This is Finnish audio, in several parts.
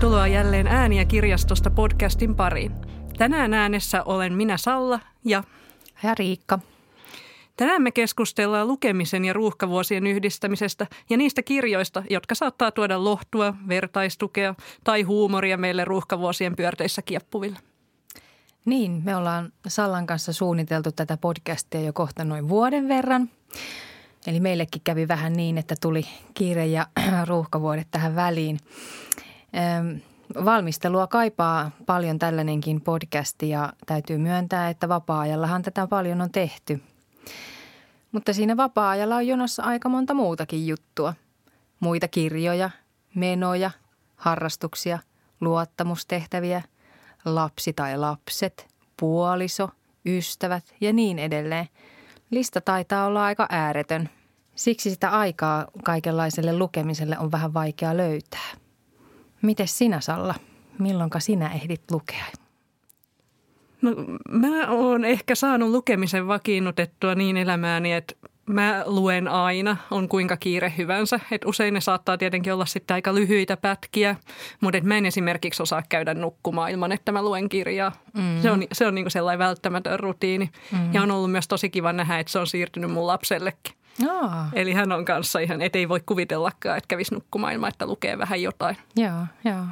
Tervetuloa jälleen Ääniä kirjastosta podcastin pariin. Tänään äänessä olen minä Salla ja... Ja Riikka. Tänään me keskustellaan lukemisen ja ruuhkavuosien yhdistämisestä ja niistä kirjoista, jotka saattaa tuoda lohtua, vertaistukea tai huumoria meille ruuhkavuosien pyörteissä kieppuville. Niin, me ollaan Sallan kanssa suunniteltu tätä podcastia jo kohta noin vuoden verran. Eli meillekin kävi vähän niin, että tuli kiire ja ruuhkavuodet tähän väliin. Valmistelua kaipaa paljon tällainenkin podcasti ja täytyy myöntää, että vapaa-ajallahan tätä paljon on tehty. Mutta siinä vapaa-ajalla on jonossa aika monta muutakin juttua. Muita kirjoja, menoja, harrastuksia, luottamustehtäviä, lapsi tai lapset, puoliso, ystävät ja niin edelleen. Lista taitaa olla aika ääretön. Siksi sitä aikaa kaikenlaiselle lukemiselle on vähän vaikea löytää. Mites sinä, Salla? Milloinka sinä ehdit lukea? No, mä oon ehkä saanut lukemisen vakiinnutettua niin elämääni, että mä luen aina, on kuinka kiire hyvänsä. Et usein ne saattaa tietenkin olla sitten aika lyhyitä pätkiä, mutta et mä en esimerkiksi osaa käydä nukkumaan ilman, että mä luen kirjaa. Mm. Se on, se on niinku sellainen välttämätön rutiini. Mm. Ja on ollut myös tosi kiva nähdä, että se on siirtynyt mun lapsellekin. Oh. Eli hän on kanssa ihan, et ei voi kuvitellakaan, että kävisi nukkumaan että lukee vähän jotain. Joo, joo.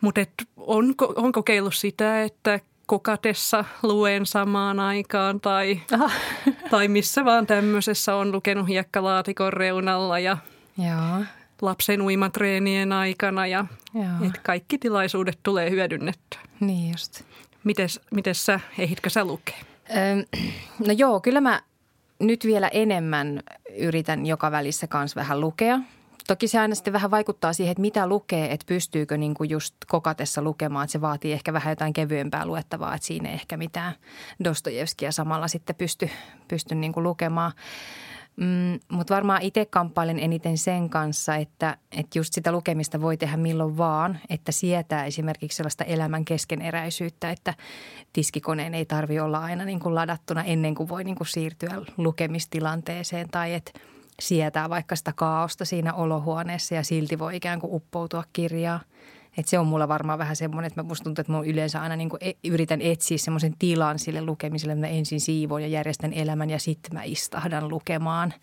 Mutta on, on kokeillut sitä, että kokatessa luen samaan aikaan tai, tai missä vaan tämmöisessä on lukenut hiekkalaatikon reunalla ja Joo. lapsen uimatreenien aikana ja et kaikki tilaisuudet tulee hyödynnettyä. Niin just. Mites, mites sä, ehditkö sä lukea? Öm, no joo, kyllä mä nyt vielä enemmän yritän joka välissä kanssa vähän lukea. Toki se aina sitten vähän vaikuttaa siihen, että mitä lukee, että pystyykö niin kuin just kokatessa lukemaan. Että se vaatii ehkä vähän jotain kevyempää luettavaa, että siinä ei ehkä mitään Dostojevskia samalla sitten pysty, pysty niin kuin lukemaan. Mm, Mutta varmaan itse kamppailen eniten sen kanssa, että, että just sitä lukemista voi tehdä milloin vaan, että sietää esimerkiksi sellaista elämän keskeneräisyyttä, että tiskikoneen ei tarvi olla aina niin kuin ladattuna ennen kuin voi niin kuin siirtyä lukemistilanteeseen tai että – sietää vaikka sitä kaaosta siinä olohuoneessa ja silti voi ikään kuin uppoutua kirjaa. Et se on mulla varmaan vähän semmoinen, että musta tuntuu, että mä yleensä aina niin kuin e, yritän etsiä semmoisen tilan sille lukemiselle, että mä ensin siivoon ja järjestän elämän ja sitten mä istahdan lukemaan.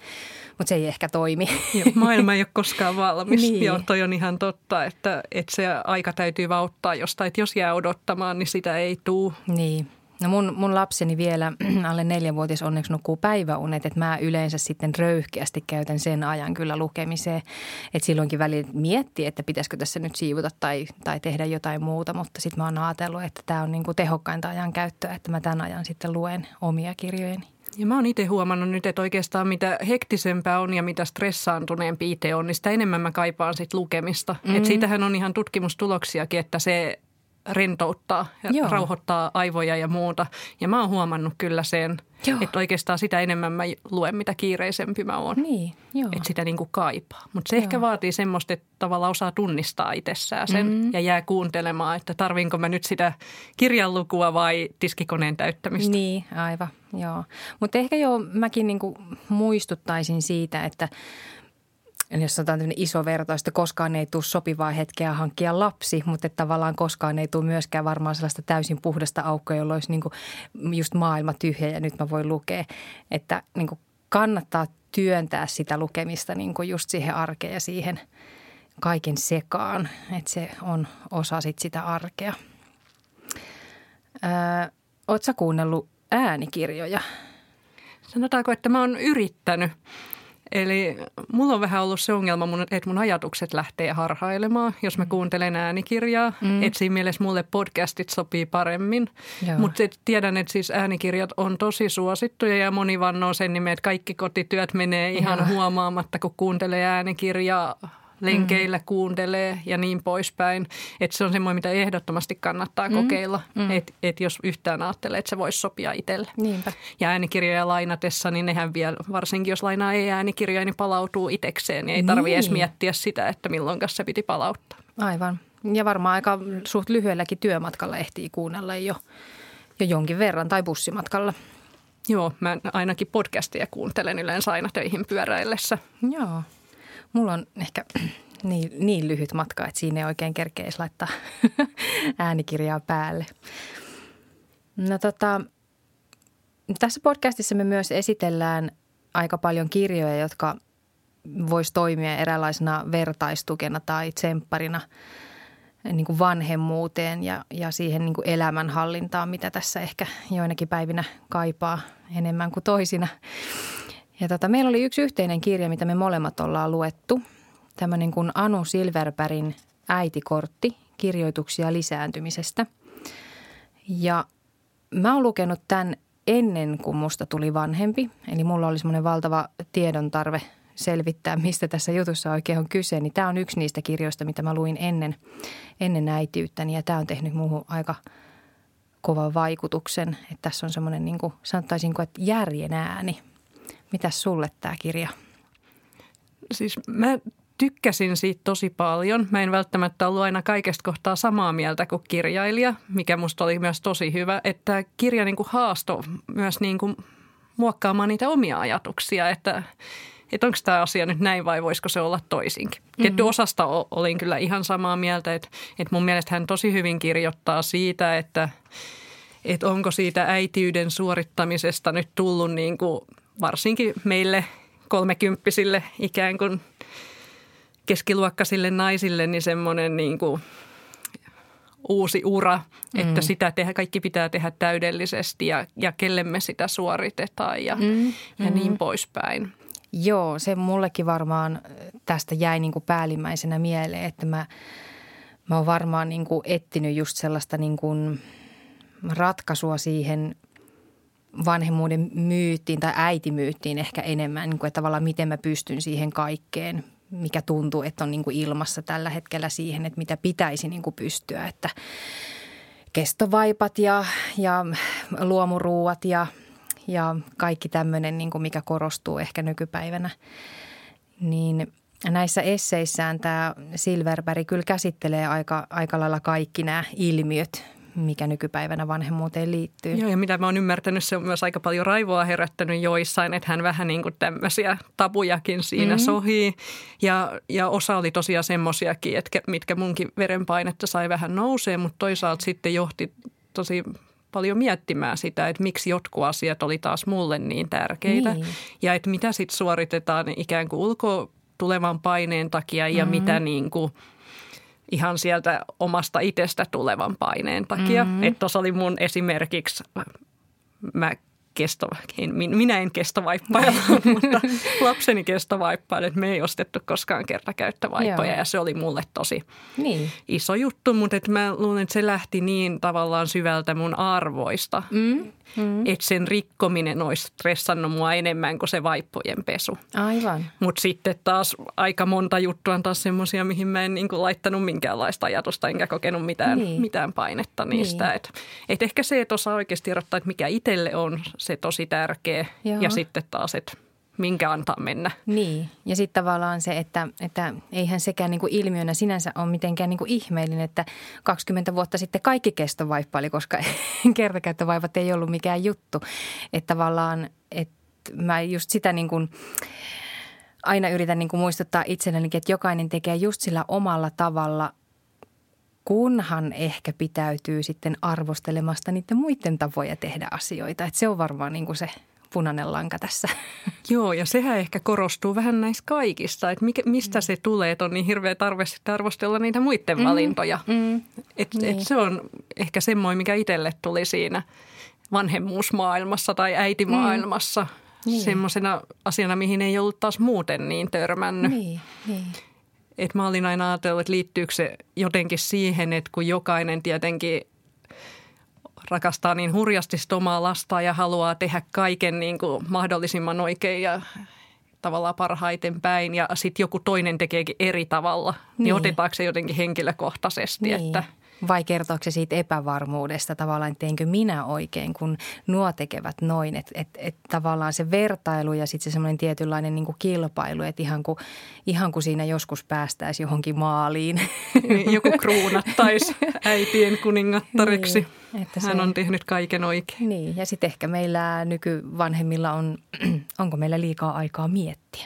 Mutta se ei ehkä toimi. Joo, maailma ei ole koskaan valmis. niin. Joo, toi on ihan totta, että, että se aika täytyy vaan ottaa jostain. Että jos jää odottamaan, niin sitä ei tule. Niin, No mun, mun lapseni vielä alle neljänvuotias onneksi nukkuu päiväunet, että mä yleensä sitten röyhkeästi käytän sen ajan kyllä lukemiseen. Että silloinkin välillä miettii, että pitäisikö tässä nyt siivota tai, tai tehdä jotain muuta, mutta sitten mä oon ajatellut, että tämä on niin kuin tehokkainta ajan käyttöä, että mä tämän ajan sitten luen omia kirjojeni. Ja mä oon itse huomannut nyt, että oikeastaan mitä hektisempää on ja mitä stressaantuneempi itse on, niin sitä enemmän mä kaipaan sit lukemista. Mm. Et siitähän on ihan tutkimustuloksiakin, että se rentouttaa ja Joo. rauhoittaa aivoja ja muuta. Ja mä oon huomannut kyllä sen, Joo. että oikeastaan sitä enemmän mä luen, mitä kiireisempi mä oon. Niin, jo. Että sitä niin kuin kaipaa. Mutta se Joo. ehkä vaatii semmoista, että tavallaan osaa tunnistaa itsessään sen mm-hmm. ja jää kuuntelemaan, että tarvinko mä nyt sitä kirjanlukua vai tiskikoneen täyttämistä. Niin, aivan, joo. Mutta ehkä jo mäkin niin kuin muistuttaisin siitä, että – jos sanotaan tämmöinen iso vertaus, että koskaan ei tule sopivaa hetkeä hankkia lapsi, mutta että tavallaan koskaan ei tule myöskään varmaan sellaista täysin puhdasta aukkoa, jolla olisi niin kuin just maailma tyhjä ja nyt mä voin lukea. Että niin kuin kannattaa työntää sitä lukemista niin kuin just siihen arkeen ja siihen kaiken sekaan, että se on osa sit sitä arkea. Öö, Oletko kuunnellut äänikirjoja? Sanotaanko, että mä oon yrittänyt. Eli mulla on vähän ollut se ongelma, että mun ajatukset lähtee harhailemaan, jos mä mm. kuuntelen äänikirjaa. Mm. Että siinä mielessä mulle podcastit sopii paremmin. Mutta tiedän, että siis äänikirjat on tosi suosittuja ja moni vannoo sen nimen, että kaikki kotityöt menee ihan Joo. huomaamatta, kun kuuntelee äänikirjaa lenkeillä mm. kuuntelee ja niin poispäin. Että se on semmoinen, mitä ehdottomasti kannattaa mm. kokeilla, mm. että et jos yhtään ajattelee, että se voisi sopia itselle. Niinpä. Ja äänikirjoja lainatessa, niin nehän vielä, varsinkin jos lainaa ei äänikirjoja, niin palautuu itsekseen. Niin ei tarvitse edes miettiä sitä, että milloin se piti palauttaa. Aivan. Ja varmaan aika suht lyhyelläkin työmatkalla ehtii kuunnella jo, jo jonkin verran tai bussimatkalla. Joo, mä ainakin podcastia kuuntelen yleensä aina töihin pyöräillessä. Joo. Mulla on ehkä niin, niin lyhyt matka, että siinä ei oikein kerkeisi laittaa äänikirjaa päälle. No tota, tässä podcastissa me myös esitellään aika paljon kirjoja, jotka voisi toimia eräänlaisena vertaistukena tai tsempparina niin kuin vanhemmuuteen ja, ja siihen niin kuin elämänhallintaan, mitä tässä ehkä joinakin päivinä kaipaa enemmän kuin toisina. Ja tota, meillä oli yksi yhteinen kirja, mitä me molemmat ollaan luettu. Tämä niin kuin Anu Silverbergin äitikortti, kirjoituksia lisääntymisestä. Ja mä oon lukenut tämän ennen kuin musta tuli vanhempi. Eli mulla oli semmoinen valtava tiedon tarve selvittää, mistä tässä jutussa oikein on kyse. Niin tämä on yksi niistä kirjoista, mitä mä luin ennen, ennen äitiyttäni ja tämä on tehnyt muuhun aika kovan vaikutuksen. Että tässä on semmoinen, niin kuin, sanottaisinko, että järjen ääni. Mitäs sulle tämä kirja? Siis mä tykkäsin siitä tosi paljon. Mä en välttämättä ollut aina kaikesta kohtaa samaa mieltä kuin kirjailija, mikä musta oli myös tosi hyvä, että kirja niin kuin haasto myös niin kuin muokkaamaan niitä omia ajatuksia, että, että onko tämä asia nyt näin vai voisiko se olla toisinkin. Mm-hmm. Tietty osasta olin kyllä ihan samaa mieltä, että, että mun mielestä hän tosi hyvin kirjoittaa siitä, että, että onko siitä äitiyden suorittamisesta nyt tullut niin kuin varsinkin meille kolmekymppisille ikään kuin – keskiluokkaisille naisille niin semmoinen niin kuin uusi ura, että mm. sitä tehdä, kaikki pitää tehdä täydellisesti ja, ja kelle me sitä suoritetaan ja, mm. ja niin mm. poispäin. Joo, se mullekin varmaan tästä jäi niin kuin päällimmäisenä mieleen, että mä, mä oon varmaan niin kuin etsinyt just sellaista niin kuin ratkaisua siihen vanhemmuuden myyttiin tai äitimyyttiin ehkä enemmän, niin kuin, että tavallaan miten mä pystyn siihen kaikkeen – mikä tuntuu, että on niin kuin ilmassa tällä hetkellä siihen, että mitä pitäisi niin kuin pystyä. Että kestovaipat ja, ja luomuruuat ja, ja kaikki tämmöinen, niin kuin mikä korostuu ehkä nykypäivänä. Niin näissä esseissään tämä Silverberg kyllä käsittelee aika, aika lailla kaikki nämä ilmiöt, mikä nykypäivänä vanhemmuuteen liittyy. Joo, ja mitä mä oon ymmärtänyt, se on myös aika paljon raivoa herättänyt joissain, että hän vähän niin kuin tämmöisiä tabujakin siinä mm-hmm. sohii. Ja, ja osa oli tosiaan semmoisiakin, että mitkä munkin verenpainetta sai vähän nousee, mutta toisaalta sitten johti tosi paljon miettimään sitä, että miksi jotkut asiat oli taas mulle niin tärkeitä. Niin. Ja että mitä sitten suoritetaan ikään kuin ulko tulevan paineen takia ja mm-hmm. mitä niin kuin – ihan sieltä omasta itsestä tulevan paineen takia. Mm-hmm. Että tuossa oli mun esimerkiksi, mä kesto, minä en kestovaippaa, mutta lapseni kestovaippaa, että me ei ostettu koskaan kertakäyttövaippoja ja se oli mulle tosi niin. iso juttu, mutta että mä luulen, että se lähti niin tavallaan syvältä mun arvoista, mm. Mm. että sen rikkominen olisi stressannut mua enemmän kuin se vaippojen pesu. Aivan. Mutta sitten taas aika monta juttua on taas semmoisia, mihin mä en niin kuin laittanut minkäänlaista ajatusta enkä kokenut mitään, niin. mitään painetta niistä. Niin. Et, et ehkä se, että osaa oikeasti erottaa, että mikä itselle on se tosi tärkeä Joo. ja sitten taas, että minkä antaa mennä. Niin, ja sitten tavallaan se, että, että eihän sekään niin kuin ilmiönä sinänsä ole mitenkään niin kuin ihmeellinen, että 20 vuotta sitten kaikki kestovaippaili, koska kertakäyttövaivat ei ollut mikään juttu. Että tavallaan, että mä just sitä niin kuin aina yritän niin kuin muistuttaa itselleni, että jokainen tekee just sillä omalla tavalla kunhan ehkä pitäytyy sitten arvostelemasta niiden muiden tapoja tehdä asioita. Että se on varmaan niin kuin se punainen lanka tässä. Joo, ja sehän ehkä korostuu vähän näissä kaikissa, että mikä, mistä mm. se tulee, että on niin hirveä tarve sitten arvostella niitä muiden mm. valintoja. Mm. Et, niin. et se on ehkä semmoinen, mikä itselle tuli siinä vanhemmuusmaailmassa tai äitimaailmassa. Mm. Niin. Semmoisena asiana, mihin ei ollut taas muuten niin törmännyt. Niin, niin. Et mä olin aina ajatellut, että liittyykö se jotenkin siihen, että kun jokainen tietenkin rakastaa niin hurjasti omaa lastaan ja haluaa tehdä kaiken niin kuin mahdollisimman oikein ja tavallaan parhaiten päin. Ja sitten joku toinen tekeekin eri tavalla, niin, niin. otetaanko se jotenkin henkilökohtaisesti, niin. että – vai kertooko se siitä epävarmuudesta tavallaan, että teenkö minä oikein, kun nuo tekevät noin. Että et, et tavallaan se vertailu ja sitten se semmoinen tietynlainen niin kuin kilpailu, että ihan kuin, ihan kuin siinä joskus päästäisiin johonkin maaliin. Niin, joku kruunattaisi äitien kuningattariksi. Niin, että Hän se, on tehnyt kaiken oikein. Niin, ja sitten ehkä meillä nykyvanhemmilla on, onko meillä liikaa aikaa miettiä?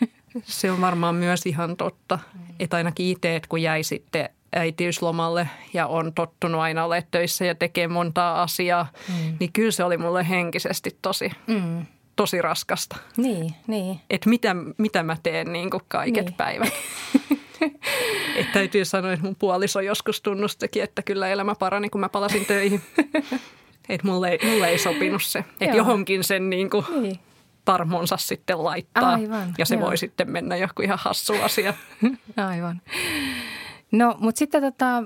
Se on varmaan myös ihan totta, että ainakin itse, kun jäi sitten äitiyslomalle ja on tottunut aina olemaan töissä ja tekee montaa asiaa, mm. niin kyllä se oli mulle henkisesti tosi, mm. tosi raskasta. Niin, niin. Että mitä, mitä mä teen niin kuin kaiket niin. päivät. että täytyy sanoa, että mun puoliso joskus tunnustakin, että kyllä elämä parani, kun mä palasin töihin. että mulle, ei, mulle ei sopinut se. Että johonkin sen niin kuin niin. tarmonsa sitten laittaa. Aivan, ja se joo. voi sitten mennä joku ihan hassu asia. Aivan. No, mutta sitten tota,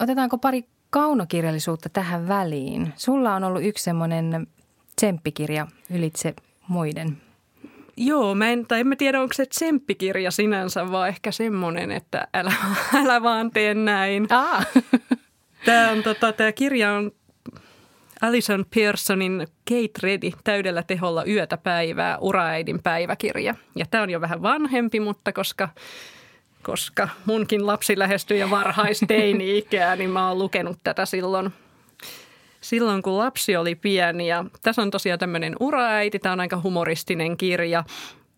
otetaanko pari kaunokirjallisuutta tähän väliin? Sulla on ollut yksi semmoinen tsemppikirja ylitse muiden. Joo, mä en, tai en mä tiedä, onko se tsemppikirja sinänsä, vaan ehkä semmoinen, että älä, älä vaan tee näin. Ah. Tämä, on, tota, tämä kirja on Alison Pearsonin Kate Ready täydellä teholla yötä päivää, uraäidin päiväkirja. Ja tämä on jo vähän vanhempi, mutta koska koska munkin lapsi lähestyy jo varhaisteini-ikää, niin mä oon lukenut tätä silloin, silloin, kun lapsi oli pieni. Ja tässä on tosiaan tämmöinen uraäiti, tämä on aika humoristinen kirja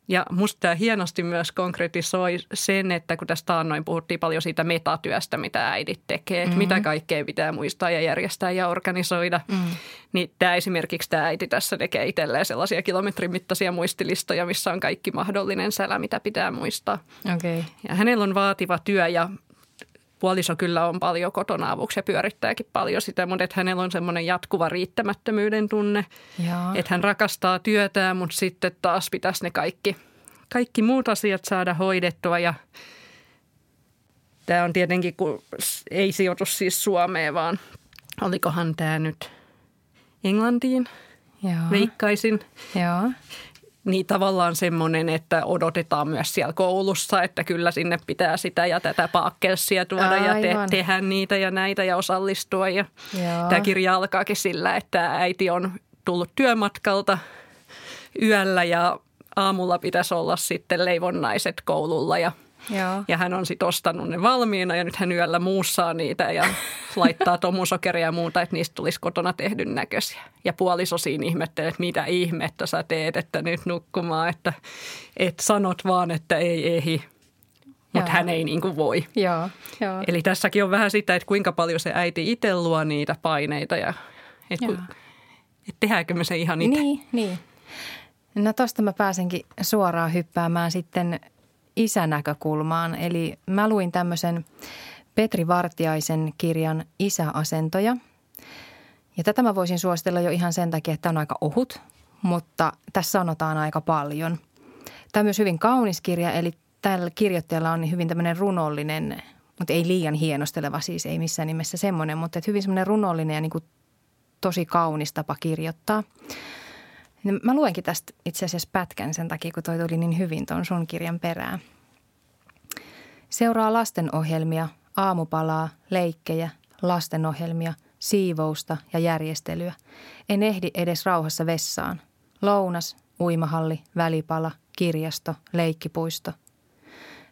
ja musta tämä hienosti myös konkretisoi sen, että kun tästä annoin puhuttiin paljon siitä metatyöstä, mitä äidit tekee, mm-hmm. mitä kaikkea pitää muistaa ja järjestää ja organisoida, mm. niin tämä esimerkiksi tämä äiti tässä tekee itselleen sellaisia kilometrin mittaisia muistilistoja, missä on kaikki mahdollinen sälä, mitä pitää muistaa. Okay. Ja hänellä on vaativa työ ja puoliso kyllä on paljon kotona avuksi ja pyörittääkin paljon sitä, mutta että hänellä on semmoinen jatkuva riittämättömyyden tunne. Joo. Että hän rakastaa työtään, mutta sitten taas pitäisi ne kaikki, kaikki muut asiat saada hoidettua ja Tämä on tietenkin, kun ei sijoitu siis Suomeen, vaan olikohan tämä nyt Englantiin, Joo. veikkaisin. Joo niin tavallaan semmoinen, että odotetaan myös siellä koulussa, että kyllä sinne pitää sitä ja tätä paakkelsia tuoda Aivan. ja te- tehdä niitä ja näitä ja osallistua. Ja tämä kirja alkaakin sillä, että äiti on tullut työmatkalta yöllä ja aamulla pitäisi olla sitten leivonnaiset koululla ja – Joo. Ja hän on sitten ostanut ne valmiina ja nyt hän yöllä muussaa niitä ja laittaa tomusokeria ja muuta, että niistä tulisi kotona tehdyn näköisiä. Ja puoliso siinä ihmettelee, että mitä ihmettä sä teet, että nyt nukkumaan, että et sanot vaan, että ei ehi. Mutta hän ei niin kuin voi. Joo, joo. Eli tässäkin on vähän sitä, että kuinka paljon se äiti itse luo niitä paineita ja että et tehdäänkö me se ihan itse. Niin, niin. No tosta mä pääsenkin suoraan hyppäämään sitten isänäkökulmaan. Eli mä luin tämmöisen Petri Vartiaisen kirjan Isäasentoja. Ja tätä mä voisin suositella jo ihan sen takia, että on aika ohut, mutta tässä sanotaan aika paljon. Tämä on myös hyvin kaunis kirja, eli tällä kirjoittajalla on hyvin tämmöinen runollinen, mutta ei liian hienosteleva siis, ei missään nimessä semmoinen, mutta hyvin semmoinen runollinen ja niin kuin tosi kaunis tapa kirjoittaa. Niin mä luenkin tästä itse asiassa pätkän sen takia, kun toi tuli niin hyvin tuon sun kirjan perään. Seuraa lastenohjelmia, aamupalaa, leikkejä, lastenohjelmia, siivousta ja järjestelyä. En ehdi edes rauhassa vessaan. Lounas, uimahalli, välipala, kirjasto, leikkipuisto.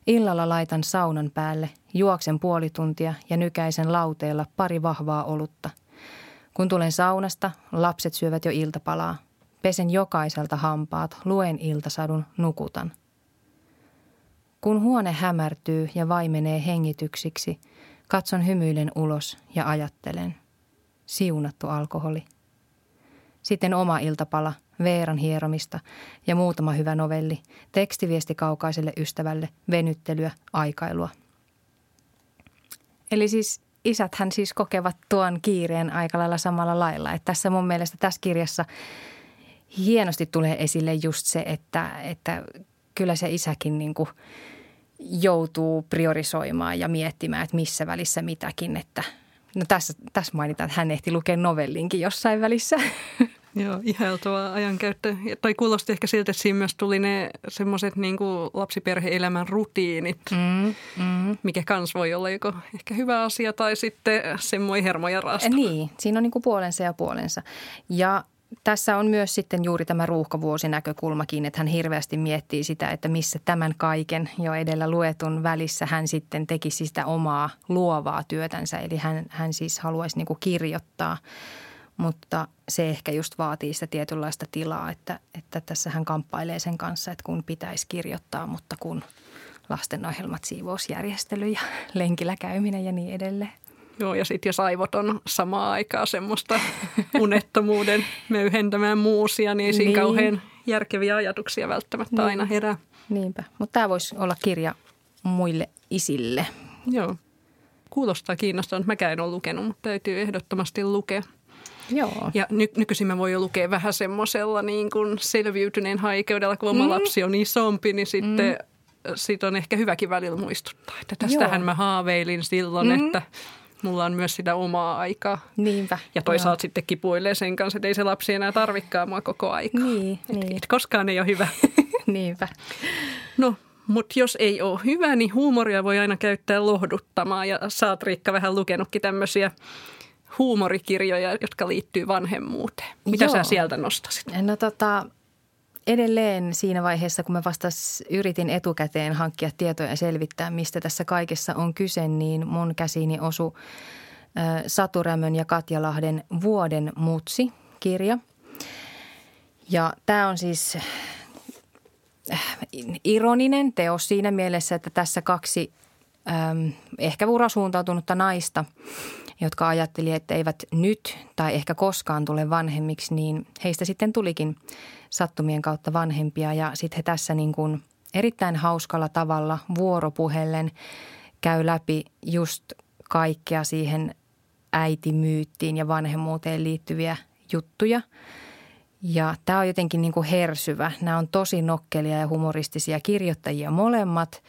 Illalla laitan saunan päälle, juoksen puoli tuntia ja nykäisen lauteella pari vahvaa olutta. Kun tulen saunasta, lapset syövät jo iltapalaa. Pesen jokaiselta hampaat, luen iltasadun, nukutan. Kun huone hämärtyy ja vaimenee hengityksiksi, katson hymyilen ulos ja ajattelen. Siunattu alkoholi. Sitten oma iltapala, Veeran hieromista ja muutama hyvä novelli, tekstiviesti kaukaiselle ystävälle, venyttelyä, aikailua. Eli siis isäthän siis kokevat tuon kiireen aika lailla samalla lailla. Että tässä mun mielestä tässä kirjassa – hienosti tulee esille just se, että, että kyllä se isäkin niin kuin joutuu priorisoimaan ja miettimään, että missä välissä mitäkin. Että, no tässä, tässä mainitaan, että hän ehti lukea novellinkin jossain välissä. Joo, ihailtava ajankäyttö. Ja toi kuulosti ehkä siltä, että siinä myös tuli ne semmoiset niin lapsiperhe-elämän rutiinit, mm, mm. mikä kans voi olla joko ehkä hyvä asia tai sitten semmoinen hermoja raastava. Niin, siinä on niin kuin puolensa ja puolensa. Ja tässä on myös sitten juuri tämä ruuhkavuosinäkökulmakin, että hän hirveästi miettii sitä, että missä tämän kaiken jo edellä luetun välissä hän sitten tekisi sitä omaa luovaa työtänsä. Eli hän, hän siis haluaisi niin kirjoittaa mutta se ehkä just vaatii sitä tietynlaista tilaa, että, että tässä hän kamppailee sen kanssa, että kun pitäisi kirjoittaa, mutta kun lastenohjelmat, siivousjärjestely ja lenkillä käyminen ja niin edelleen. Joo, ja sitten jos aivot on samaa aikaa semmoista unettomuuden möyhentämään muusia, niin ei siinä niin. kauhean järkeviä ajatuksia välttämättä niin. aina herää. Niinpä, mutta tämä voisi olla kirja muille isille. Joo, kuulostaa kiinnostavaa. Mäkään en ole lukenut, mutta täytyy ehdottomasti lukea. Joo. Ja ny- nykyisin mä voin jo lukea vähän semmoisella niin kuin selviytyneen haikeudella, kun oma mm. lapsi on isompi, niin sitten mm. sit on ehkä hyväkin välillä muistuttaa, että tästähän Joo. mä haaveilin silloin, mm. että mulla on myös sitä omaa aikaa. Niinpä. Ja toisaalta Joo. sitten kipuilee sen kanssa, että ei se lapsi enää tarvikaan mua koko aikaa. Niin, et, niin. Et koskaan ei ole hyvä. Niinpä. No, mutta jos ei ole hyvä, niin huumoria voi aina käyttää lohduttamaan. Ja sä oot Riikka vähän lukenutkin tämmöisiä huumorikirjoja, jotka liittyy vanhemmuuteen. Mitä Joo. sä sieltä nostasit? No tota, edelleen siinä vaiheessa, kun mä vasta yritin etukäteen hankkia tietoja ja selvittää, mistä tässä kaikessa on kyse, niin mun käsiini osu Satu Rämön ja Katja Lahden Vuoden mutsi kirja. Ja tämä on siis äh, ironinen teos siinä mielessä, että tässä kaksi ehkä urasuuntautunutta naista – jotka ajatteli, että eivät nyt tai ehkä koskaan tule vanhemmiksi, niin heistä sitten tulikin sattumien kautta vanhempia ja sitten he tässä niin kuin erittäin hauskalla tavalla vuoropuhellen käy läpi just kaikkea siihen äitimyyttiin ja vanhemmuuteen liittyviä juttuja. Ja tämä on jotenkin niin kuin hersyvä. Nämä on tosi nokkelia ja humoristisia kirjoittajia molemmat –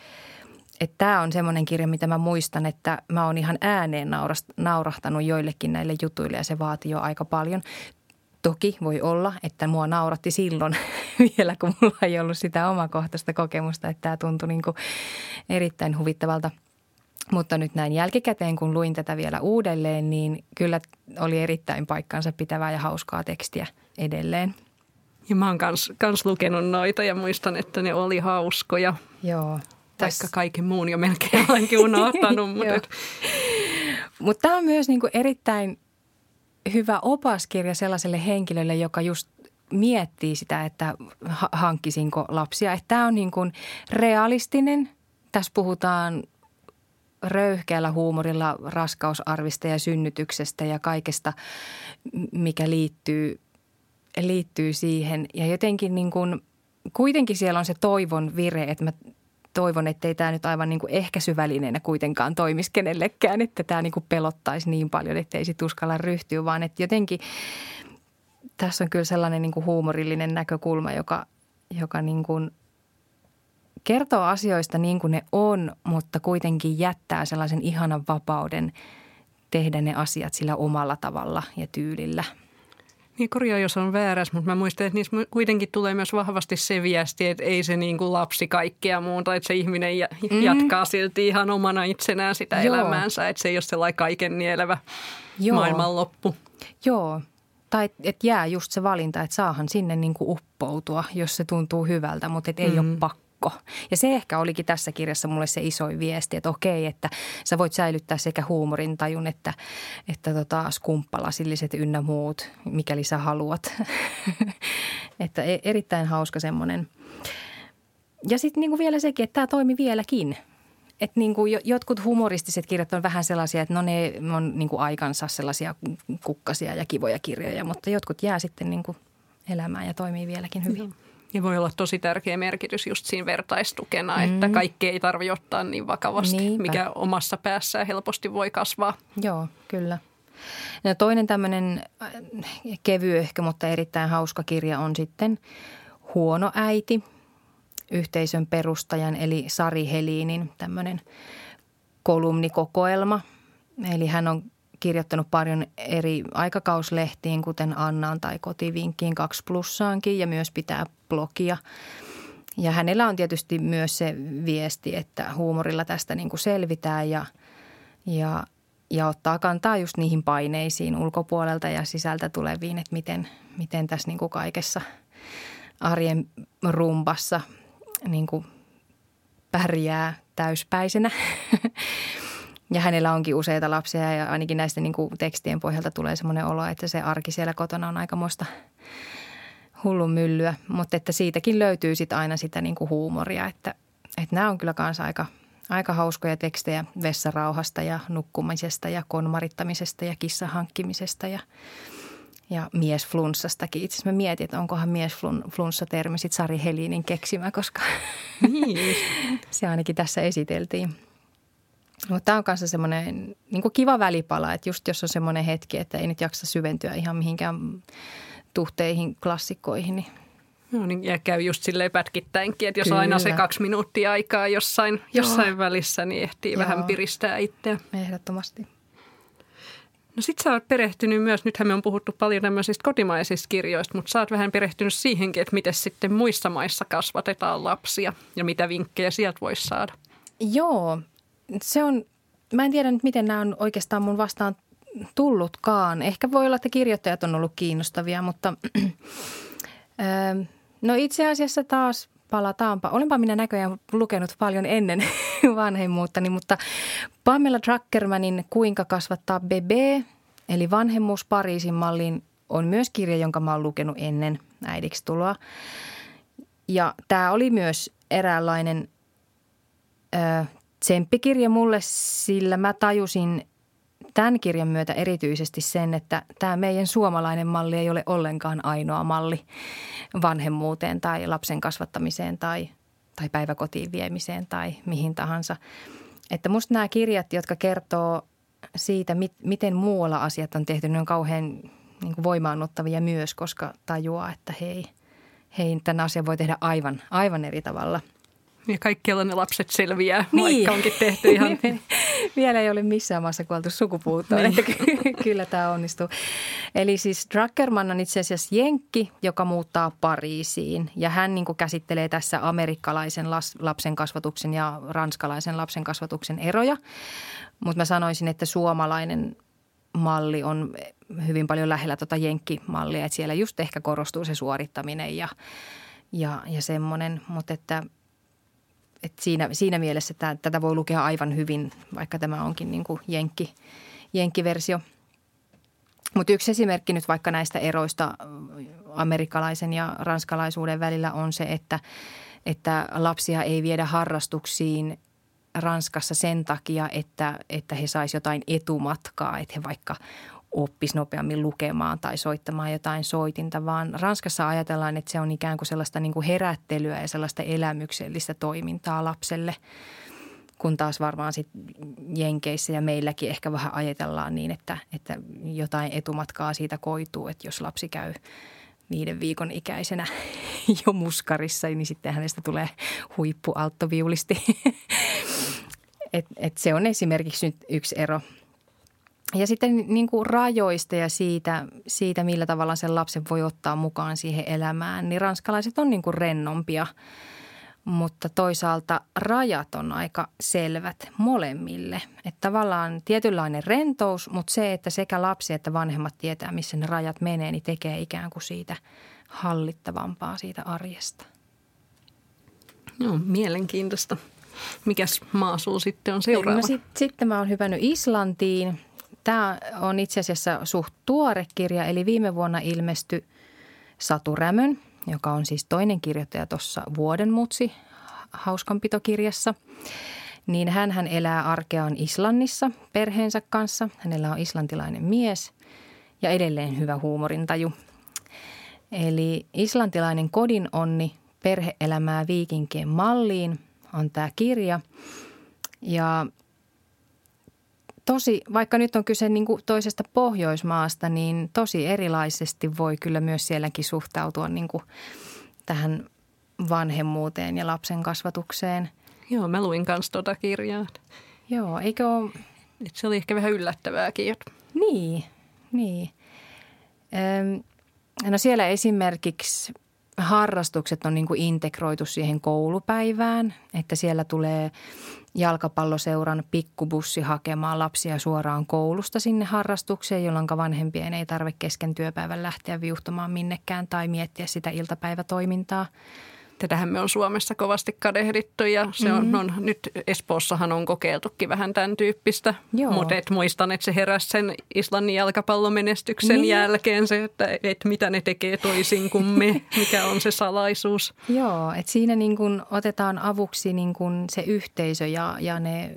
että tämä on semmoinen kirja, mitä mä muistan, että mä oon ihan ääneen naurahtanut joillekin näille jutuille ja se vaatii jo aika paljon. Toki voi olla, että mua nauratti silloin vielä, kun mulla ei ollut sitä omakohtaista kokemusta, että tämä tuntui niin kuin erittäin huvittavalta. Mutta nyt näin jälkikäteen, kun luin tätä vielä uudelleen, niin kyllä oli erittäin paikkansa pitävää ja hauskaa tekstiä edelleen. Ja mä oon kans, kans lukenut noita ja muistan, että ne oli hauskoja. Joo. Vaikka kaiken muun jo melkein olenkin unohtanut. mutta Mut tämä on myös niinku erittäin hyvä opaskirja sellaiselle henkilölle, joka just miettii sitä, että hankkisinko lapsia. Tämä on niin kuin realistinen. Tässä puhutaan röyhkeällä huumorilla raskausarvista ja synnytyksestä ja kaikesta, mikä liittyy, liittyy siihen. Ja jotenkin niin kuin, kuitenkin siellä on se toivon vire, että mä toivon, ettei tämä nyt aivan niin kuin ehkä syvällineenä kuitenkaan toimisi kenellekään, että tämä niin kuin pelottaisi niin paljon, ettei sit uskalla ryhtyä, vaan että jotenkin tässä on kyllä sellainen niin kuin huumorillinen näkökulma, joka, joka niin kuin kertoo asioista niin kuin ne on, mutta kuitenkin jättää sellaisen ihanan vapauden tehdä ne asiat sillä omalla tavalla ja tyylillä – niin korjaa, jos on väärässä, mutta mä muistan, että niissä kuitenkin tulee myös vahvasti se viesti, että ei se niin kuin lapsi kaikkea muuta, että se ihminen mm. jatkaa silti ihan omana itsenään sitä Joo. elämäänsä, että se ei ole sellainen kaiken nielevä Joo. maailmanloppu. Joo, tai että jää just se valinta, että saahan sinne niin kuin uppoutua, jos se tuntuu hyvältä, mutta et ei mm. ole pakko pakko. Ja se ehkä olikin tässä kirjassa mulle se isoin viesti, että okei, että sä voit säilyttää sekä huumorin tajun että, että tota, skumppalasilliset ynnä muut, mikäli sä haluat. että e, erittäin hauska semmoinen. Ja sitten niinku vielä sekin, että tämä toimi vieläkin. Että niin kuin jotkut humoristiset kirjat on vähän sellaisia, että no ne on niin kuin aikansa sellaisia kukkasia ja kivoja kirjoja, mutta jotkut jää sitten niin kuin elämään ja toimii vieläkin hyvin. Ja voi olla tosi tärkeä merkitys just siinä vertaistukena, mm. että kaikki ei tarvitse ottaa niin vakavasti, Niinpä. mikä omassa päässään helposti voi kasvaa. Joo, kyllä. Ja toinen tämmöinen äh, kevy ehkä, mutta erittäin hauska kirja on sitten Huono äiti, yhteisön perustajan eli Sari Helinin tämmöinen kolumnikokoelma. Eli hän on kirjoittanut paljon eri aikakauslehtiin, kuten Annaan tai Kotivinkkiin, kaksi plussaankin ja myös pitää blogia. Ja hänellä on tietysti myös se viesti, että huumorilla tästä niin kuin selvitään ja, ja, ja ottaa kantaa just niihin paineisiin ulkopuolelta ja sisältä tuleviin, että miten, miten tässä niin kuin kaikessa arjen rumpassa niin kuin pärjää täyspäisenä. Ja hänellä onkin useita lapsia ja ainakin näistä niin kuin tekstien pohjalta tulee semmoinen olo, että se arki siellä kotona on aikamoista hullun myllyä. Mutta että siitäkin löytyy sitten aina sitä niin kuin huumoria, että, että nämä on kyllä kanssa aika, aika hauskoja tekstejä vessarauhasta ja nukkumisesta ja konmarittamisesta ja kissan hankkimisesta ja, ja miesflunssastakin. Itse asiassa mä mietin, että onkohan miesflunssa-termi sitten Sari Helinin keksimä, koska niin. se ainakin tässä esiteltiin. Mutta tämä on kanssa semmoinen niin kiva välipala, että just jos on semmoinen hetki, että ei nyt jaksa syventyä ihan mihinkään tuhteihin, klassikkoihin, niin No niin, ja käy just silleen pätkittäinkin, että jos Kyllä. aina se kaksi minuuttia aikaa jossain, jossain välissä, niin ehtii Joo. vähän piristää itseä. Ehdottomasti. No sit sä oot perehtynyt myös, nythän me on puhuttu paljon tämmöisistä kotimaisista kirjoista, mutta sä oot vähän perehtynyt siihenkin, että miten sitten muissa maissa kasvatetaan lapsia ja mitä vinkkejä sieltä voisi saada. Joo, se on, mä en tiedä nyt miten nämä on oikeastaan mun vastaan tullutkaan. Ehkä voi olla, että kirjoittajat on ollut kiinnostavia, mutta no itse asiassa taas palataanpa. Olenpa minä näköjään lukenut paljon ennen vanhemmuuttani, mutta Pamela Druckermanin Kuinka kasvattaa bebe, eli vanhemmuus Pariisin malliin, on myös kirja, jonka mä oon lukenut ennen äidiksi tuloa. Ja tämä oli myös eräänlainen ö, tsemppikirja mulle, sillä mä tajusin tämän kirjan myötä erityisesti sen, että tämä meidän suomalainen malli ei ole ollenkaan ainoa malli vanhemmuuteen tai lapsen kasvattamiseen tai, tai päiväkotiin viemiseen tai mihin tahansa. Että musta nämä kirjat, jotka kertoo siitä, miten muualla asiat on tehty, ne on kauhean niin voimaannuttavia myös, koska tajuaa, että hei, hei, tämän asian voi tehdä aivan, aivan eri tavalla – ja kaikkialla ne lapset selviää, niin. vaikka onkin tehty ihan... Vielä ei ole missään maassa kuoltu sukupuuttoon, niin. että kyllä tämä onnistuu. Eli siis Druckerman on itse asiassa jenkki, joka muuttaa Pariisiin. Ja hän niin kuin käsittelee tässä amerikkalaisen lapsen kasvatuksen ja ranskalaisen lapsen kasvatuksen eroja. Mutta mä sanoisin, että suomalainen malli on hyvin paljon lähellä tuota jenkkimallia. Että siellä just ehkä korostuu se suorittaminen ja, ja, ja semmoinen. Mutta että – et siinä, siinä mielessä että tätä voi lukea aivan hyvin, vaikka tämä onkin niin kuin jenkki, jenkkiversio. Mutta yksi esimerkki nyt vaikka näistä eroista amerikkalaisen ja ranskalaisuuden välillä on se, että, että lapsia ei viedä harrastuksiin Ranskassa sen takia, että, että he saisivat jotain etumatkaa, että he vaikka oppisi nopeammin lukemaan tai soittamaan jotain soitinta, vaan Ranskassa ajatellaan, että se on ikään kuin sellaista niin kuin herättelyä ja sellaista elämyksellistä toimintaa lapselle, kun taas varmaan sit Jenkeissä ja meilläkin ehkä vähän ajatellaan niin, että, että jotain etumatkaa siitä koituu, että jos lapsi käy viiden viikon ikäisenä jo muskarissa, niin sitten hänestä tulee huippualttoviulisti. et, et se on esimerkiksi nyt yksi ero – ja sitten niin kuin rajoista ja siitä, siitä, millä tavalla sen lapsen voi ottaa mukaan siihen elämään, niin ranskalaiset on niin kuin rennompia. Mutta toisaalta rajat on aika selvät molemmille. Että tavallaan tietynlainen rentous, mutta se, että sekä lapsi että vanhemmat tietää, missä ne rajat menee, niin tekee ikään kuin siitä hallittavampaa siitä arjesta. Joo, mielenkiintoista. Mikäs maa sitten on seuraava? No sit, sitten mä oon hypännyt Islantiin Tämä on itse asiassa suht tuore kirja, eli viime vuonna ilmestyi Satu Rämön, joka on siis toinen kirjoittaja tuossa Vuoden mutsi hauskanpitokirjassa. Niin hän elää arkeaan Islannissa perheensä kanssa. Hänellä on islantilainen mies ja edelleen hyvä huumorintaju. Eli islantilainen kodin onni perheelämää viikinkien malliin on tämä kirja. Ja tosi, vaikka nyt on kyse niin kuin toisesta Pohjoismaasta, niin tosi erilaisesti voi kyllä myös sielläkin suhtautua niin kuin tähän vanhemmuuteen ja lapsen kasvatukseen. Joo, mä luin kanssa tuota kirjaa. Joo, eikö ole... Et se oli ehkä vähän yllättävääkin. Niin, niin. No siellä esimerkiksi harrastukset on niin kuin integroitu siihen koulupäivään, että siellä tulee jalkapalloseuran pikkubussi hakemaan lapsia suoraan koulusta sinne harrastukseen, jolloin vanhempien ei tarvitse kesken työpäivän lähteä viuhtamaan minnekään tai miettiä sitä iltapäivätoimintaa. Tätähän me on Suomessa kovasti kadehdittu ja se on, mm-hmm. on, nyt Espoossahan on kokeiltukin vähän tämän tyyppistä. Mutta et muistan, että se heräsi sen Islannin jalkapallomenestyksen niin. jälkeen se, että et mitä ne tekee toisin kuin me, mikä on se salaisuus. Joo, että siinä niin kun otetaan avuksi niin kun se yhteisö ja, ja ne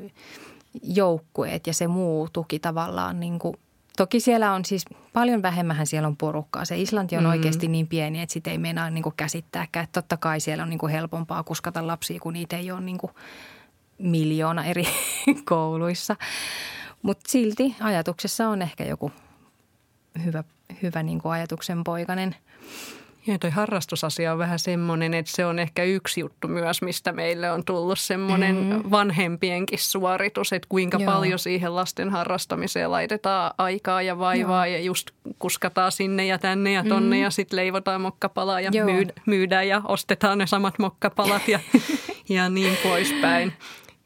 joukkueet ja se muu tuki tavallaan niin kuin Toki siellä on siis paljon vähemmän siellä on porukkaa. Se Islanti on mm. oikeasti niin pieni, että sitä ei meinaa niin käsittääkään. Että totta kai siellä on niin kuin helpompaa kuskata lapsia, kun niitä ei ole niin kuin miljoona eri kouluissa. Mutta silti ajatuksessa on ehkä joku hyvä, hyvä niin kuin ajatuksen poikainen – ja toi harrastusasia on vähän semmoinen, että se on ehkä yksi juttu myös, mistä meille on tullut semmoinen mm. vanhempienkin suoritus, että kuinka Joo. paljon siihen lasten harrastamiseen laitetaan aikaa ja vaivaa Joo. ja just kuskataan sinne ja tänne ja tonne mm. ja sitten leivotaan mokkapalaa ja myyd, myydään ja ostetaan ne samat mokkapalat ja, ja niin poispäin.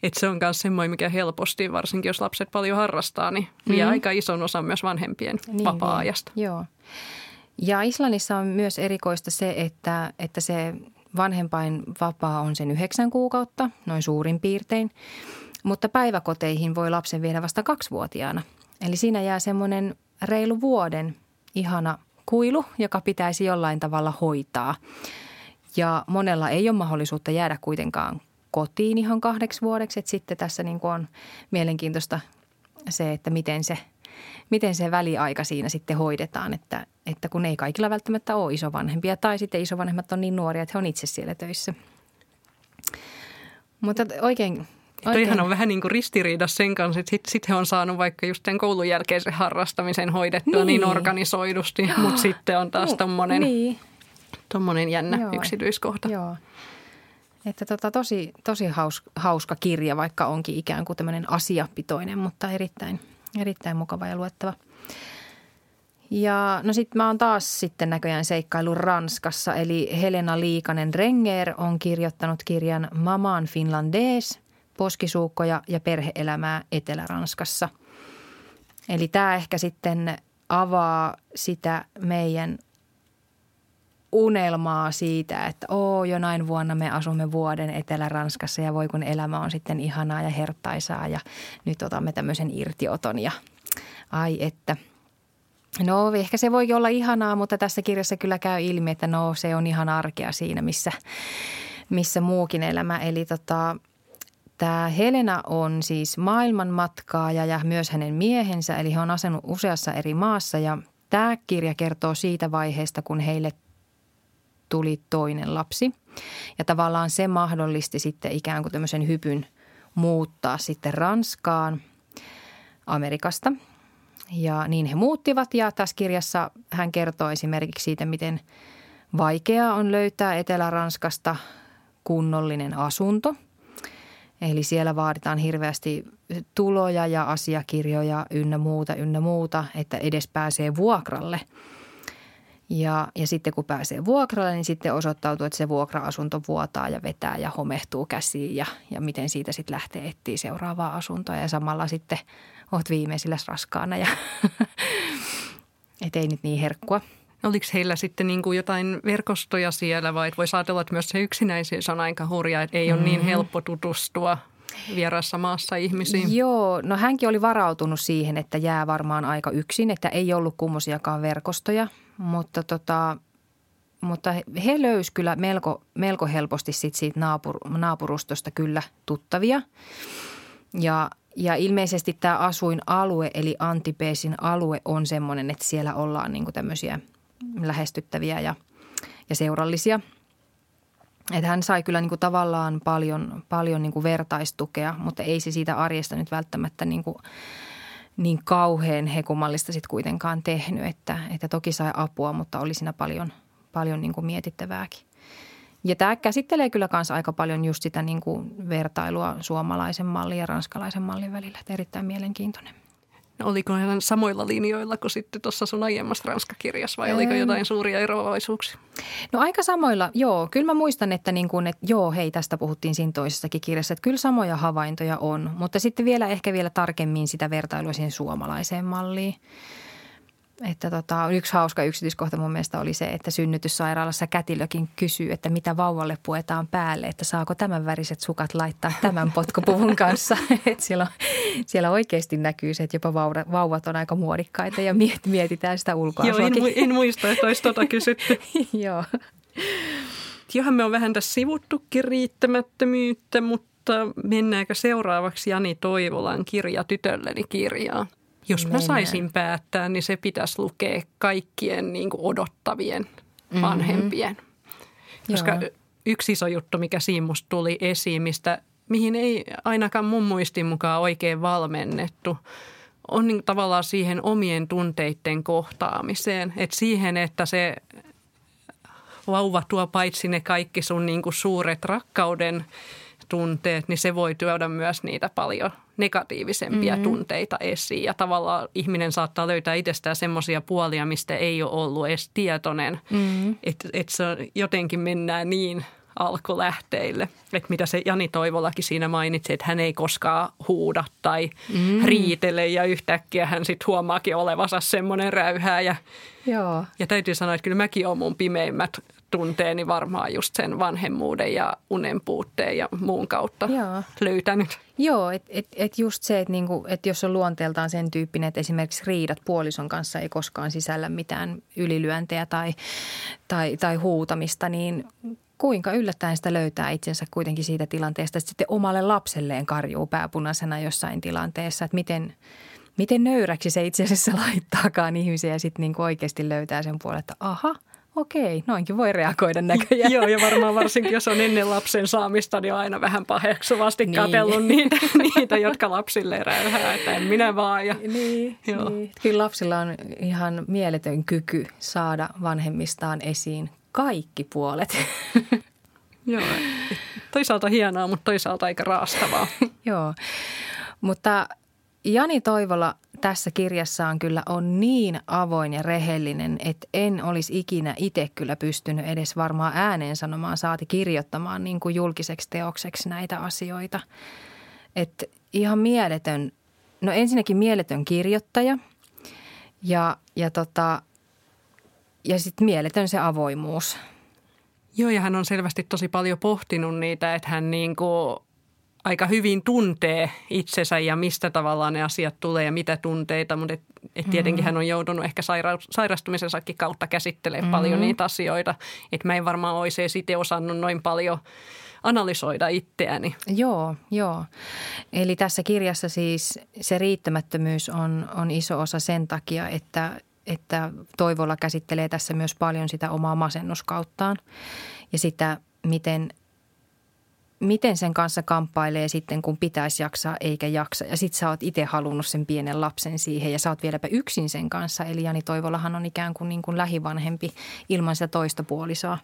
Että se on myös semmoinen, mikä helposti, varsinkin jos lapset paljon harrastaa, niin vie mm. aika ison osan myös vanhempien niin, vapaa-ajasta. Niin. Joo. Ja Islannissa on myös erikoista se, että, että se vanhempain vapaa on sen yhdeksän kuukautta, noin suurin piirtein. Mutta päiväkoteihin voi lapsen viedä vasta kaksivuotiaana. Eli siinä jää semmoinen reilu vuoden ihana kuilu, joka pitäisi jollain tavalla hoitaa. Ja monella ei ole mahdollisuutta jäädä kuitenkaan kotiin ihan kahdeksi vuodeksi. että sitten tässä niin on mielenkiintoista se, että miten se – miten se väliaika siinä sitten hoidetaan, että, että kun ei kaikilla välttämättä ole isovanhempia tai sitten isovanhemmat on niin nuoria, että he on itse siellä töissä. Mutta oikein Oikein. Toihan on vähän niin kuin ristiriidassa sen kanssa, että sitten sit he on saanut vaikka just sen koulun jälkeisen harrastamisen hoidettua niin, niin organisoidusti, mutta sitten on taas tuommoinen niin. Tommonen jännä Joo. yksityiskohta. Joo. Että tota, tosi, tosi hauska, hauska kirja, vaikka onkin ikään kuin tämmöinen asiapitoinen, mutta erittäin – Erittäin mukava ja luettava. Ja no sitten mä oon taas sitten näköjään seikkailu Ranskassa, eli Helena Liikanen Renger on kirjoittanut kirjan Maman Finlandes, poskisuukkoja ja perheelämää Etelä-Ranskassa. Eli tämä ehkä sitten avaa sitä meidän unelmaa siitä, että oo, jonain vuonna me asumme vuoden Etelä-Ranskassa ja voi kun elämä on sitten ihanaa ja hertaisaa ja nyt otamme tämmöisen irtioton ja ai että. No ehkä se voi olla ihanaa, mutta tässä kirjassa kyllä käy ilmi, että no se on ihan arkea siinä, missä, missä muukin elämä. Eli tota, Tämä Helena on siis maailmanmatkaaja ja myös hänen miehensä, eli he on asunut useassa eri maassa ja tämä kirja kertoo siitä vaiheesta, kun heille tuli toinen lapsi. Ja tavallaan se mahdollisti sitten ikään kuin tämmöisen hypyn muuttaa sitten Ranskaan Amerikasta. Ja niin he muuttivat ja tässä kirjassa hän kertoo esimerkiksi siitä, miten vaikeaa on löytää Etelä-Ranskasta kunnollinen asunto. Eli siellä vaaditaan hirveästi tuloja ja asiakirjoja ynnä muuta, ynnä muuta, että edes pääsee vuokralle – ja, ja sitten kun pääsee vuokralle, niin sitten osoittautuu, että se vuokra-asunto vuotaa ja vetää ja homehtuu käsiin ja, ja miten siitä sitten lähtee etsiä seuraavaa asuntoa. Ja samalla sitten oot viimeisillä raskaana ja et ei nyt niin herkkua. Oliko heillä sitten niin kuin jotain verkostoja siellä vai voisi ajatella, että myös se yksinäisyys on aika hurja, että ei mm-hmm. ole niin mm-hmm. helppo tutustua vierassa maassa ihmisiin? Joo, no hänkin oli varautunut siihen, että jää varmaan aika yksin, että ei ollut kummosiakaan verkostoja, mutta tota, mutta he löysivät kyllä melko, melko helposti sit siitä naapur, naapurustosta kyllä tuttavia. Ja, ja ilmeisesti tämä asuinalue eli Antipeesin alue on sellainen, että siellä ollaan niin tämmöisiä lähestyttäviä ja, ja seurallisia – että hän sai kyllä niin kuin tavallaan paljon, paljon niin kuin vertaistukea, mutta ei se siitä arjesta nyt välttämättä niin, kuin niin kauhean hekumallista sitten kuitenkaan tehnyt. Että, että toki sai apua, mutta oli siinä paljon, paljon niin kuin mietittävääkin. Ja tämä käsittelee kyllä myös aika paljon just sitä niin kuin vertailua suomalaisen mallin ja ranskalaisen mallin välillä. Että erittäin mielenkiintoinen. Oliko hän samoilla linjoilla kuin sitten tuossa sun aiemmassa Ranska-kirjassa vai oliko jotain suuria eroavaisuuksia? No aika samoilla, joo. Kyllä mä muistan, että, niin kuin, että joo, hei, tästä puhuttiin siinä toisessakin kirjassa, että kyllä samoja havaintoja on. Mutta sitten vielä ehkä vielä tarkemmin sitä vertailua siihen suomalaiseen malliin. Että tota, yksi hauska yksityiskohta mun mielestä oli se, että synnytyssairaalassa kätilökin kysyy, että mitä vauvalle puetaan päälle, että saako tämän väriset sukat laittaa tämän potkupuvun kanssa. siellä, siellä oikeasti näkyy se, että jopa vauvat on aika muodikkaita ja mietitään sitä ulkoa. Joo, en, en muista, että olisi tuota kysytty. Joo. Johan me on vähän tässä sivuttukin riittämättömyyttä, mutta mennäänkö seuraavaksi Jani Toivolan kirja Tytölleni kirjaa? Jos mä saisin päättää, niin se pitäisi lukea kaikkien niin kuin odottavien mm-hmm. vanhempien. Koska Joo. yksi iso juttu, mikä siinä tuli esiin, mistä, mihin ei ainakaan mun muistin mukaan oikein valmennettu, on niin tavallaan siihen omien tunteiden kohtaamiseen. Että siihen, että se vauva tuo paitsi ne kaikki sun niin kuin suuret rakkauden tunteet, niin se voi tuoda myös niitä paljon negatiivisempia mm-hmm. tunteita esiin. Ja tavallaan ihminen saattaa löytää itsestään semmoisia puolia, mistä ei ole ollut edes tietoinen. Mm-hmm. Että et se jotenkin mennään niin alkulähteille. Että mitä se Jani Toivolakin siinä mainitsi, että hän ei koskaan huuda tai mm. riitele ja yhtäkkiä hän sitten huomaakin olevansa semmoinen räyhää. Ja, Joo. ja täytyy sanoa, että kyllä mäkin olen mun pimeimmät tunteeni varmaan just sen vanhemmuuden ja unen puutteen ja muun kautta Joo. löytänyt. Joo, että et, et just se, että niinku, et jos on luonteeltaan sen tyyppinen, että esimerkiksi riidat puolison kanssa ei koskaan sisällä mitään ylilyöntejä tai, tai, tai huutamista, niin kuinka yllättäen sitä löytää itsensä kuitenkin siitä tilanteesta, että sitten omalle lapselleen karjuu pääpunaisena jossain tilanteessa, että miten, miten nöyräksi se itse asiassa laittaakaan ihmisiä ja sitten niin oikeasti löytää sen puolen, että aha – okei, noinkin voi reagoida näköjään. Joo, ja varmaan varsinkin, jos on ennen lapsen saamista, niin on aina vähän paheksuvasti niin. katsellut niitä, niitä, jotka lapsille räyhää, että en minä vaan. Ja, niin, joo. niin. Kyllä lapsilla on ihan mieletön kyky saada vanhemmistaan esiin kaikki puolet. Joo, toisaalta hienoa, mutta toisaalta aika raastavaa. Joo, mutta Jani Toivola tässä kirjassaan kyllä on niin avoin ja rehellinen, että en olisi ikinä itse kyllä pystynyt edes varmaan ääneen sanomaan saati kirjoittamaan niin kuin julkiseksi teokseksi näitä asioita. Että ihan mieletön, no ensinnäkin mieletön kirjoittaja ja, ja, tota, ja sitten mieletön se avoimuus. Joo, ja hän on selvästi tosi paljon pohtinut niitä, että hän niin kuin aika hyvin tuntee itsensä ja mistä tavallaan ne asiat tulee ja mitä tunteita, mutta et, et tietenkin mm-hmm. hän on joutunut ehkä saira- sairastumisensakin kautta käsittelemään mm-hmm. paljon niitä asioita. Että mä en varmaan olisi itse osannut noin paljon analysoida itseäni. Joo, joo. Eli tässä kirjassa siis se riittämättömyys on, on iso osa sen takia, että, että Toivolla käsittelee tässä myös paljon sitä omaa masennuskauttaan ja sitä, miten – miten sen kanssa kamppailee sitten, kun pitäisi jaksaa eikä jaksa. Ja sit sä oot itse halunnut sen pienen lapsen siihen ja sä oot vieläpä yksin sen kanssa. Eli Jani Toivolahan on ikään kuin, niin kuin lähivanhempi ilman sitä toista puolisoa.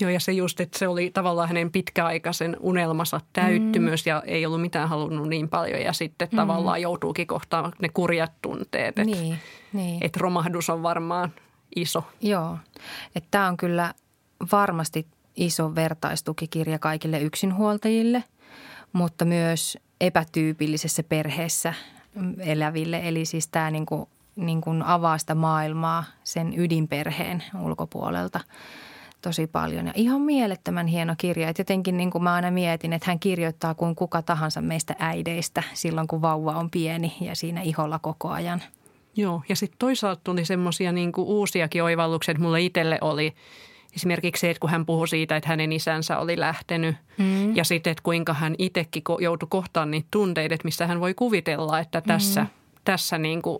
Joo, ja se just, että se oli tavallaan hänen pitkäaikaisen unelmansa täyttymys mm. ja ei ollut mitään halunnut niin paljon. Ja sitten mm. tavallaan joutuukin kohtaamaan ne kurjat tunteet, että niin, niin. et romahdus on varmaan iso. Joo, että tämä on kyllä varmasti iso vertaistukikirja kaikille yksinhuoltajille, mutta myös epätyypillisessä perheessä eläville. Eli siis tämä niin kuin, niin kuin avaa sitä maailmaa sen ydinperheen ulkopuolelta tosi paljon. Ja ihan mielettömän hieno kirja. Et jotenkin niin kuin mä aina mietin, että hän kirjoittaa kuin kuka tahansa meistä äideistä silloin, kun vauva on pieni ja siinä iholla koko ajan. Joo, ja sitten toisaalta tuli semmoisia niin uusiakin oivalluksia, että mulle itselle oli – Esimerkiksi se, että kun hän puhui siitä, että hänen isänsä oli lähtenyt mm. ja sitten, että kuinka hän itsekin joutui kohtaan niitä tunteita, että missä hän voi kuvitella, että tässä, mm. tässä niin kuin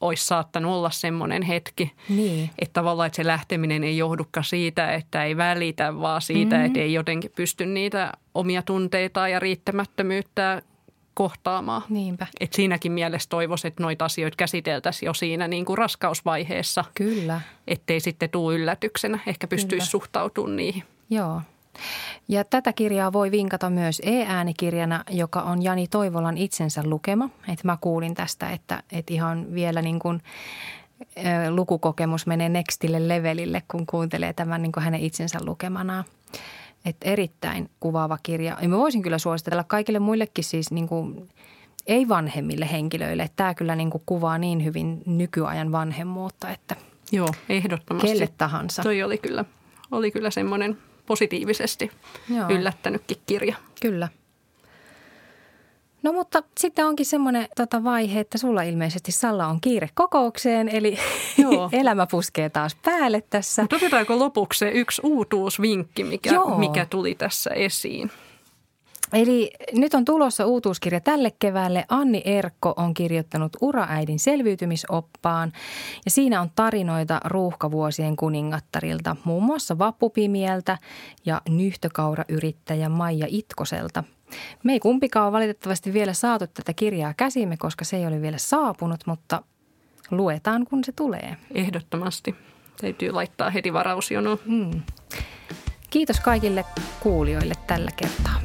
olisi saattanut olla semmoinen hetki. Niin. Että tavallaan että se lähteminen ei johdukaan siitä, että ei välitä, vaan siitä, mm-hmm. että ei jotenkin pysty niitä omia tunteita ja riittämättömyyttä kohtaamaan. Niinpä. Et siinäkin mielessä toivoisin, että noita asioita käsiteltäisiin jo siinä niin kuin raskausvaiheessa. Kyllä. Ettei sitten tule yllätyksenä. Ehkä pystyisi suhtautumaan niihin. Joo. Ja tätä kirjaa voi vinkata myös e-äänikirjana, joka on Jani Toivolan itsensä lukema. Et mä kuulin tästä, että, että ihan vielä niin kuin lukukokemus menee nextille levelille, kun kuuntelee tämän niin kuin hänen itsensä lukemanaan. Et erittäin kuvaava kirja. Ja mä voisin kyllä suositella kaikille muillekin siis niin kuin ei vanhemmille henkilöille. Tämä kyllä niin kuin kuvaa niin hyvin nykyajan vanhemmuutta, että Joo, ehdottomasti. kelle tahansa. Toi oli kyllä, oli kyllä semmoinen positiivisesti Joo. yllättänytkin kirja. Kyllä. No mutta sitten onkin semmoinen tota vaihe, että sulla ilmeisesti Salla on kiire kokoukseen, eli Joo. elämä puskee taas päälle tässä. Mutta otetaanko lopuksi se yksi uutuusvinkki, mikä, Joo. mikä tuli tässä esiin? Eli nyt on tulossa uutuuskirja tälle keväälle. Anni Erkko on kirjoittanut Uraäidin selviytymisoppaan ja siinä on tarinoita ruuhkavuosien kuningattarilta, muun muassa Vappupimieltä ja nyhtökaurayrittäjä Maija Itkoselta. Me ei kumpikaan valitettavasti vielä saatu tätä kirjaa käsimme, koska se ei ole vielä saapunut, mutta luetaan kun se tulee. Ehdottomasti. Täytyy laittaa heti varausjono Mm. Kiitos kaikille kuulijoille tällä kertaa.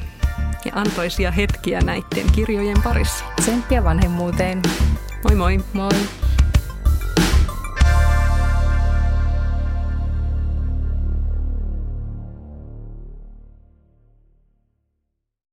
ja antoisia hetkiä näiden kirjojen parissa. Tsemppiä vanhemmuuteen. Moi moi! Moi!